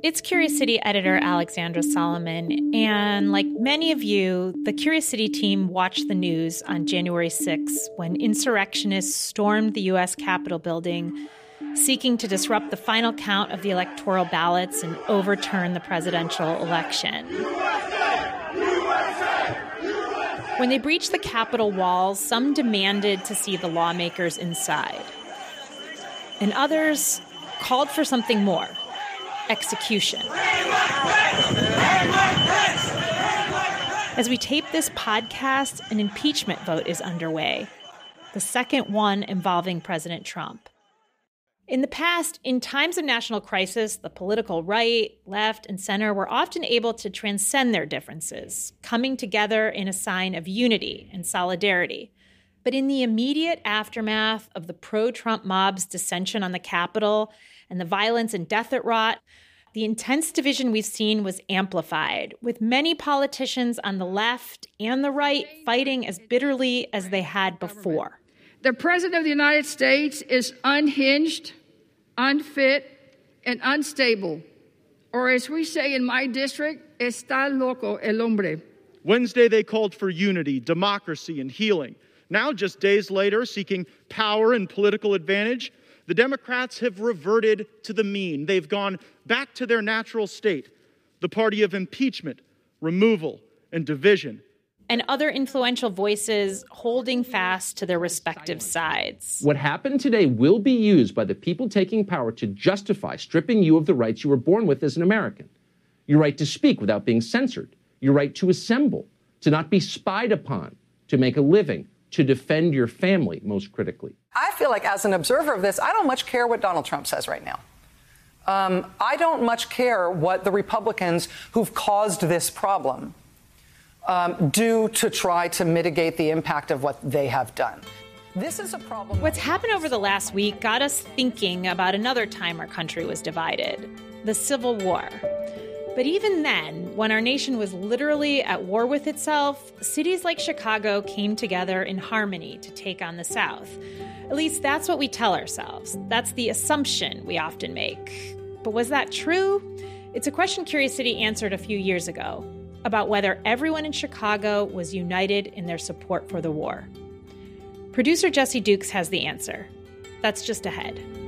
It's Curious City editor Alexandra Solomon. And like many of you, the Curious City team watched the news on January 6 when insurrectionists stormed the U.S. Capitol building, seeking to disrupt the final count of the electoral ballots and overturn the presidential election. When they breached the Capitol walls, some demanded to see the lawmakers inside. And others called for something more execution. As we tape this podcast, an impeachment vote is underway, the second one involving President Trump. In the past, in times of national crisis, the political right, left, and center were often able to transcend their differences, coming together in a sign of unity and solidarity. But in the immediate aftermath of the pro Trump mob's dissension on the Capitol and the violence and death it wrought, the intense division we've seen was amplified, with many politicians on the left and the right fighting as bitterly as they had before. The President of the United States is unhinged, unfit, and unstable. Or as we say in my district, está loco el hombre. Wednesday, they called for unity, democracy, and healing. Now, just days later, seeking power and political advantage, the Democrats have reverted to the mean. They've gone back to their natural state the party of impeachment, removal, and division. And other influential voices holding fast to their respective sides. What happened today will be used by the people taking power to justify stripping you of the rights you were born with as an American. Your right to speak without being censored, your right to assemble, to not be spied upon, to make a living, to defend your family, most critically. I feel like, as an observer of this, I don't much care what Donald Trump says right now. Um, I don't much care what the Republicans who've caused this problem um, do to try to mitigate the impact of what they have done. This is a problem. What's happened over the last week got us thinking about another time our country was divided the Civil War. But even then, when our nation was literally at war with itself, cities like Chicago came together in harmony to take on the South. At least that's what we tell ourselves. That's the assumption we often make. But was that true? It's a question Curious City answered a few years ago about whether everyone in Chicago was united in their support for the war. Producer Jesse Dukes has the answer. That's just ahead.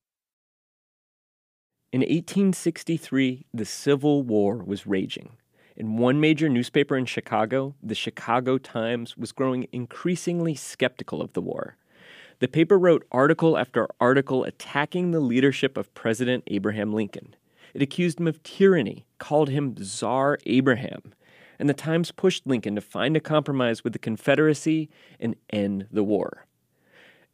In 1863, the Civil War was raging. In one major newspaper in Chicago, the Chicago Times was growing increasingly skeptical of the war. The paper wrote article after article attacking the leadership of President Abraham Lincoln. It accused him of tyranny, called him Czar Abraham, and the Times pushed Lincoln to find a compromise with the Confederacy and end the war.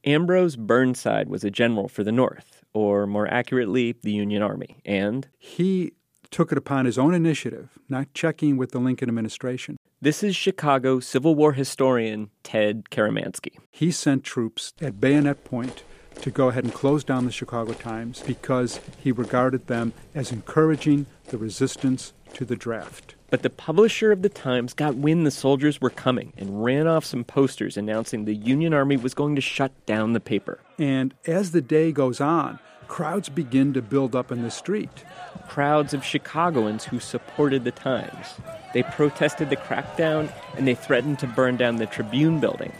Ambrose Burnside was a general for the North, or more accurately, the Union Army, and he took it upon his own initiative, not checking with the Lincoln administration. This is Chicago Civil War historian Ted Karamanski. He sent troops at bayonet point to go ahead and close down the Chicago Times because he regarded them as encouraging the resistance to the draft. But the publisher of the Times got wind the soldiers were coming and ran off some posters announcing the Union Army was going to shut down the paper. And as the day goes on, crowds begin to build up in the street. Crowds of Chicagoans who supported the Times. They protested the crackdown and they threatened to burn down the Tribune building.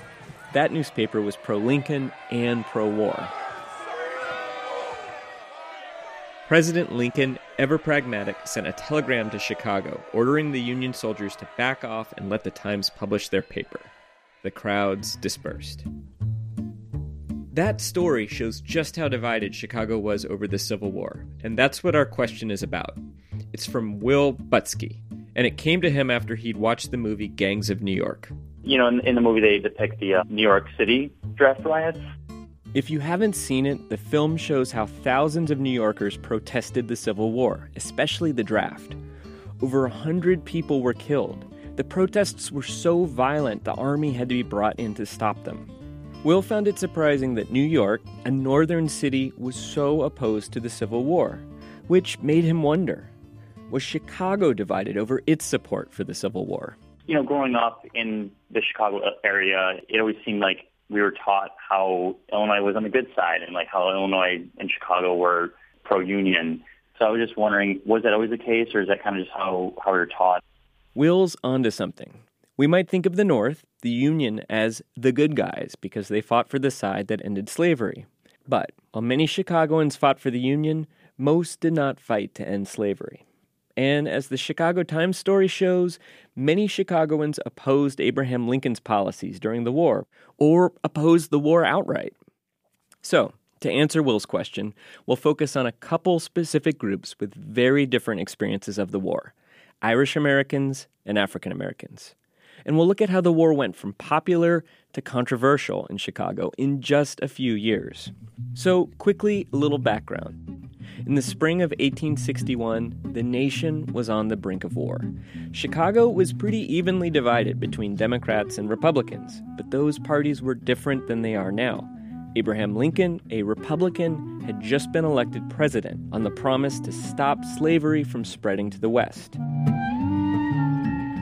That newspaper was pro Lincoln and pro war. President Lincoln, ever pragmatic, sent a telegram to Chicago ordering the Union soldiers to back off and let the Times publish their paper. The crowds dispersed. That story shows just how divided Chicago was over the Civil War, and that's what our question is about. It's from Will Butsky, and it came to him after he'd watched the movie Gangs of New York. You know, in, in the movie, they depict the uh, New York City draft riots. If you haven't seen it, the film shows how thousands of New Yorkers protested the Civil War, especially the draft. Over a hundred people were killed. The protests were so violent, the army had to be brought in to stop them. Will found it surprising that New York, a northern city, was so opposed to the Civil War, which made him wonder was Chicago divided over its support for the Civil War? You know, growing up in the Chicago area, it always seemed like we were taught how Illinois was on the good side and like how Illinois and Chicago were pro-union. So I was just wondering, was that always the case, or is that kind of just how, how we were taught? Will's onto something. We might think of the North, the Union, as the good guys because they fought for the side that ended slavery. But while many Chicagoans fought for the Union, most did not fight to end slavery. And as the Chicago Times story shows, many Chicagoans opposed Abraham Lincoln's policies during the war, or opposed the war outright. So, to answer Will's question, we'll focus on a couple specific groups with very different experiences of the war Irish Americans and African Americans. And we'll look at how the war went from popular to controversial in Chicago in just a few years. So, quickly, a little background. In the spring of 1861, the nation was on the brink of war. Chicago was pretty evenly divided between Democrats and Republicans, but those parties were different than they are now. Abraham Lincoln, a Republican, had just been elected president on the promise to stop slavery from spreading to the West.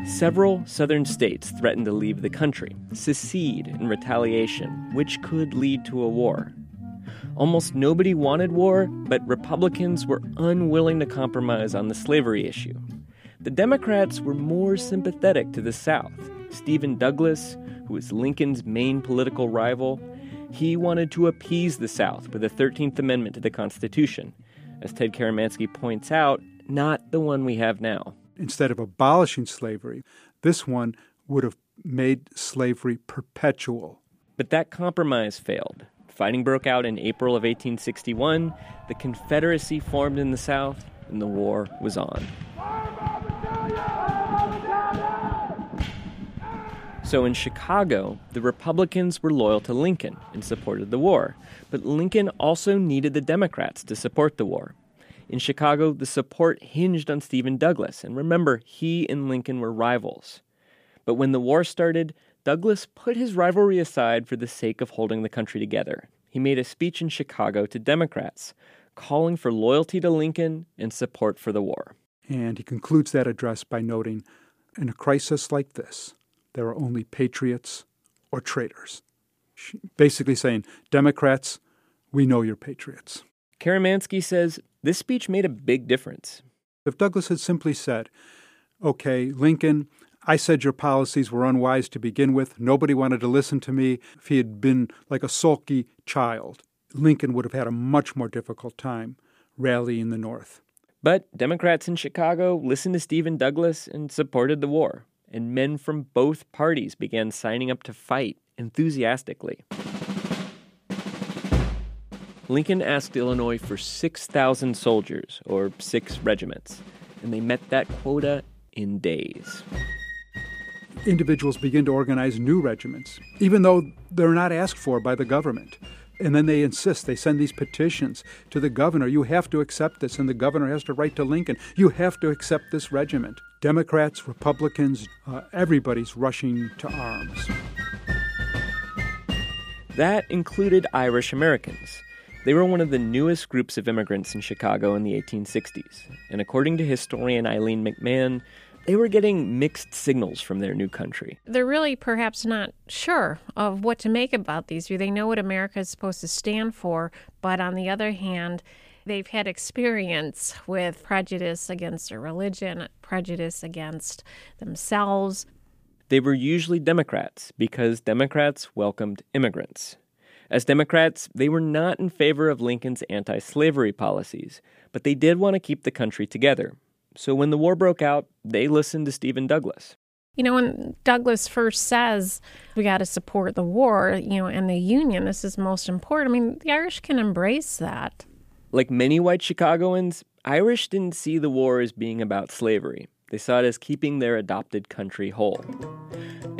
Several southern states threatened to leave the country, secede in retaliation, which could lead to a war. Almost nobody wanted war, but Republicans were unwilling to compromise on the slavery issue. The Democrats were more sympathetic to the South. Stephen Douglas, who was Lincoln's main political rival, he wanted to appease the South with a 13th Amendment to the Constitution. As Ted Karamanski points out, not the one we have now. Instead of abolishing slavery, this one would have made slavery perpetual. But that compromise failed. Fighting broke out in April of 1861, the Confederacy formed in the South, and the war was on. So in Chicago, the Republicans were loyal to Lincoln and supported the war, but Lincoln also needed the Democrats to support the war. In Chicago, the support hinged on Stephen Douglas, and remember, he and Lincoln were rivals. But when the war started, Douglas put his rivalry aside for the sake of holding the country together. He made a speech in Chicago to Democrats, calling for loyalty to Lincoln and support for the war. And he concludes that address by noting In a crisis like this, there are only patriots or traitors. Basically saying, Democrats, we know you're patriots. Karamanski says this speech made a big difference. If Douglas had simply said, okay, Lincoln, I said your policies were unwise to begin with. Nobody wanted to listen to me. If he had been like a sulky child, Lincoln would have had a much more difficult time rallying the North. But Democrats in Chicago listened to Stephen Douglas and supported the war, and men from both parties began signing up to fight enthusiastically. Lincoln asked Illinois for 6,000 soldiers, or six regiments, and they met that quota in days individuals begin to organize new regiments, even though they're not asked for by the government. And then they insist, they send these petitions to the governor. You have to accept this. And the governor has to write to Lincoln, you have to accept this regiment. Democrats, Republicans, uh, everybody's rushing to arms. That included Irish Americans. They were one of the newest groups of immigrants in Chicago in the 1860s. And according to historian Eileen McMahon, they were getting mixed signals from their new country. They're really perhaps not sure of what to make about these. They know what America is supposed to stand for, but on the other hand, they've had experience with prejudice against their religion, prejudice against themselves. They were usually Democrats because Democrats welcomed immigrants. As Democrats, they were not in favor of Lincoln's anti slavery policies, but they did want to keep the country together. So when the war broke out, they listened to Stephen Douglas. You know, when Douglas first says we got to support the war, you know, and the Union, this is most important. I mean, the Irish can embrace that. Like many white Chicagoans, Irish didn't see the war as being about slavery. They saw it as keeping their adopted country whole.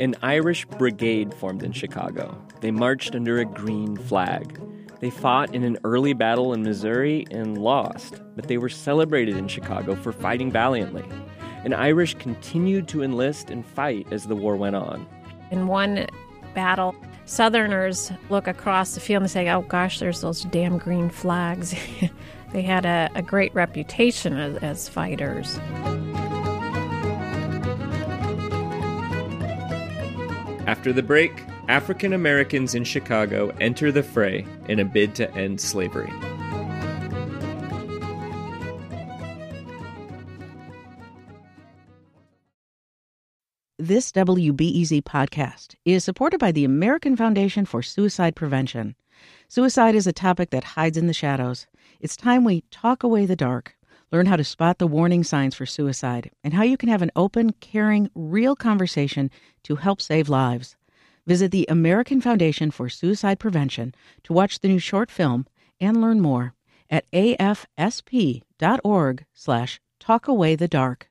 An Irish brigade formed in Chicago. They marched under a green flag. They fought in an early battle in Missouri and lost, but they were celebrated in Chicago for fighting valiantly and Irish continued to enlist and fight as the war went on. In one battle, Southerners look across the field and say, Oh gosh, there's those damn green flags. they had a, a, great reputation as, as fighters. After the break, African Americans in Chicago enter the fray in a bid to end slavery. This WBEZ podcast is supported by the American Foundation for Suicide Prevention. Suicide is a topic that hides in the shadows. It's time we talk away the dark, learn how to spot the warning signs for suicide, and how you can have an open, caring, real conversation to help save lives. Visit the American Foundation for Suicide Prevention to watch the new short film and learn more at afsp.org slash talkawaythedark.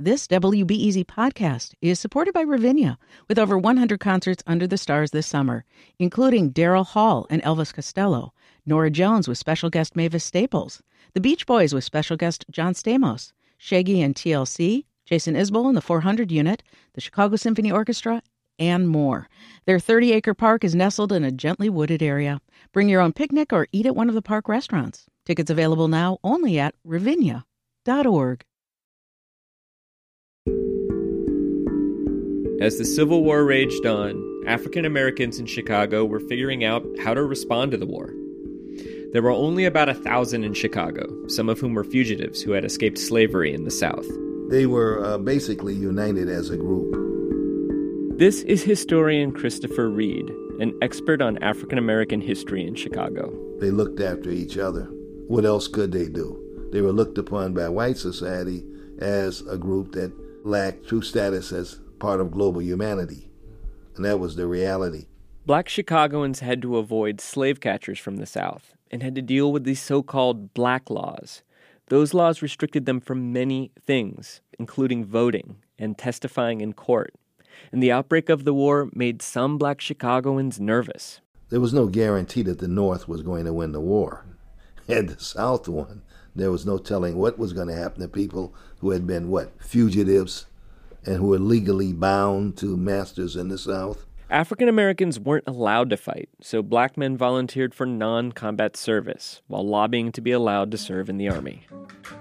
This WBEZ podcast is supported by Ravinia, with over 100 concerts under the stars this summer, including Daryl Hall and Elvis Costello, Norah Jones with special guest Mavis Staples, The Beach Boys with special guest John Stamos, Shaggy and TLC, Jason Isbell and the 400 Unit, the Chicago Symphony Orchestra, and more. Their 30 acre park is nestled in a gently wooded area. Bring your own picnic or eat at one of the park restaurants. Tickets available now only at ravinia.org. As the Civil War raged on, African Americans in Chicago were figuring out how to respond to the war. There were only about a thousand in Chicago, some of whom were fugitives who had escaped slavery in the South. They were uh, basically united as a group. This is historian Christopher Reed, an expert on African American history in Chicago. They looked after each other. What else could they do? They were looked upon by white society as a group that lacked true status as part of global humanity. And that was the reality. Black Chicagoans had to avoid slave catchers from the South and had to deal with these so called black laws. Those laws restricted them from many things, including voting and testifying in court. And the outbreak of the war made some black Chicagoans nervous. There was no guarantee that the North was going to win the war. Had the South won, there was no telling what was going to happen to people who had been, what, fugitives and who were legally bound to masters in the South. African Americans weren't allowed to fight, so black men volunteered for non combat service while lobbying to be allowed to serve in the Army.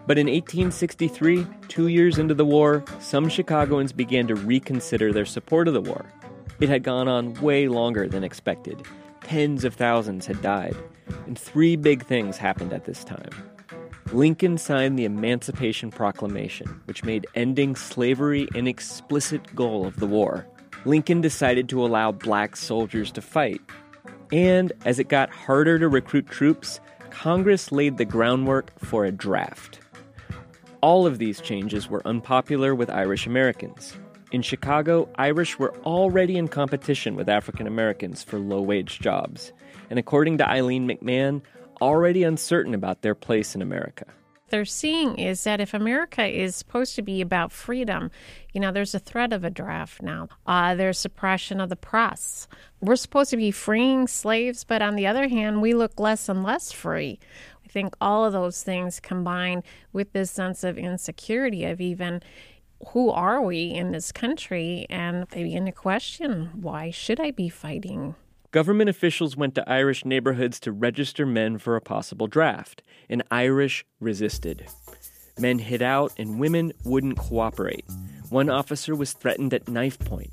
But in 1863, two years into the war, some Chicagoans began to reconsider their support of the war. It had gone on way longer than expected. Tens of thousands had died, and three big things happened at this time. Lincoln signed the Emancipation Proclamation, which made ending slavery an explicit goal of the war. Lincoln decided to allow black soldiers to fight. And as it got harder to recruit troops, Congress laid the groundwork for a draft. All of these changes were unpopular with Irish Americans. In Chicago, Irish were already in competition with African Americans for low wage jobs. And according to Eileen McMahon, already uncertain about their place in America. They're seeing is that if America is supposed to be about freedom, you know, there's a threat of a draft now. Uh, there's suppression of the press. We're supposed to be freeing slaves, but on the other hand, we look less and less free. I think all of those things combined with this sense of insecurity of even who are we in this country, and they begin to question why should I be fighting? Government officials went to Irish neighborhoods to register men for a possible draft, and Irish resisted. Men hid out, and women wouldn't cooperate. One officer was threatened at knife point,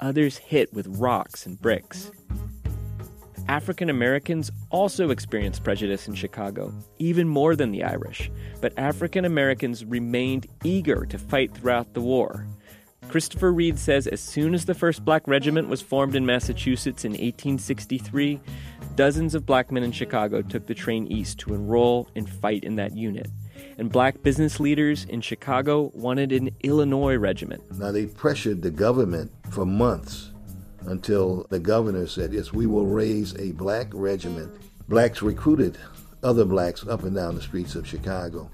others hit with rocks and bricks. African Americans also experienced prejudice in Chicago, even more than the Irish, but African Americans remained eager to fight throughout the war. Christopher Reed says as soon as the first black regiment was formed in Massachusetts in 1863, dozens of black men in Chicago took the train east to enroll and fight in that unit. And black business leaders in Chicago wanted an Illinois regiment. Now, they pressured the government for months until the governor said, Yes, we will raise a black regiment. Blacks recruited other blacks up and down the streets of Chicago.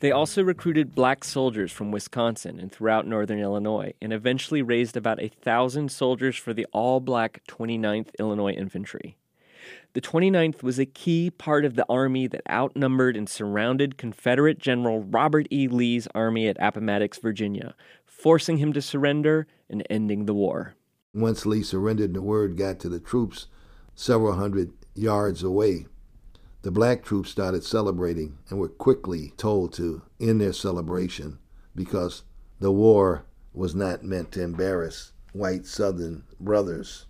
They also recruited black soldiers from Wisconsin and throughout northern Illinois, and eventually raised about a thousand soldiers for the all black 29th Illinois Infantry. The 29th was a key part of the army that outnumbered and surrounded Confederate General Robert E. Lee's army at Appomattox, Virginia, forcing him to surrender and ending the war. Once Lee surrendered, the word got to the troops several hundred yards away the black troops started celebrating and were quickly told to end their celebration because the war was not meant to embarrass white Southern brothers.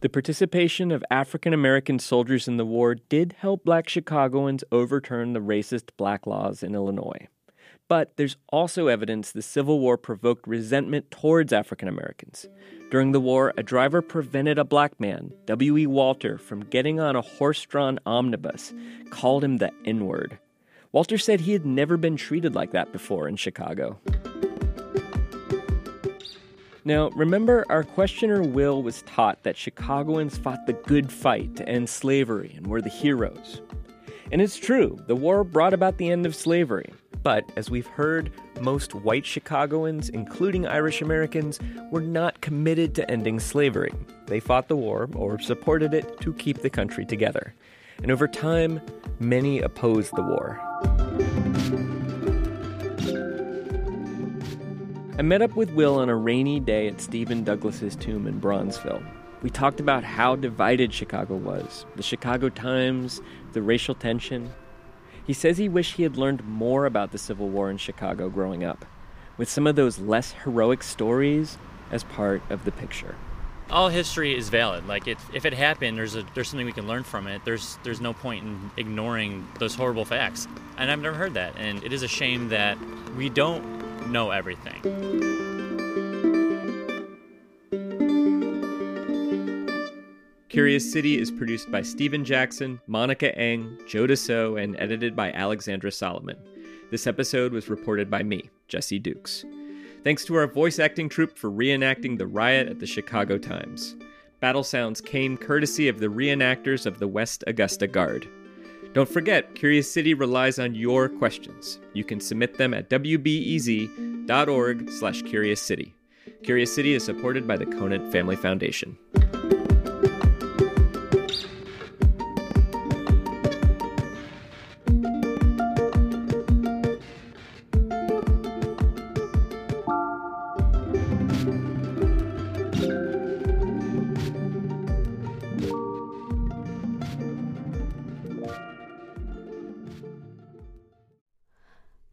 The participation of African American soldiers in the war did help black Chicagoans overturn the racist black laws in Illinois. But there's also evidence the Civil War provoked resentment towards African Americans. During the war, a driver prevented a black man, W.E. Walter, from getting on a horse drawn omnibus, called him the N word. Walter said he had never been treated like that before in Chicago. Now, remember, our questioner Will was taught that Chicagoans fought the good fight to end slavery and were the heroes. And it's true, the war brought about the end of slavery. But as we've heard, most white Chicagoans, including Irish Americans, were not committed to ending slavery. They fought the war or supported it to keep the country together. And over time, many opposed the war. I met up with Will on a rainy day at Stephen Douglas's tomb in Bronzeville. We talked about how divided Chicago was, the Chicago Times, the racial tension. He says he wished he had learned more about the Civil War in Chicago growing up, with some of those less heroic stories as part of the picture. All history is valid. Like if, if it happened, there's a, there's something we can learn from it. There's there's no point in ignoring those horrible facts. And I've never heard that. And it is a shame that we don't know everything. Curious City is produced by Stephen Jackson, Monica Eng, Joe DeCeault, and edited by Alexandra Solomon. This episode was reported by me, Jesse Dukes. Thanks to our voice acting troupe for reenacting the riot at the Chicago Times. Battle sounds came courtesy of the reenactors of the West Augusta Guard. Don't forget, Curious City relies on your questions. You can submit them at wbez.org slash Curious City. Curious City is supported by the Conant Family Foundation.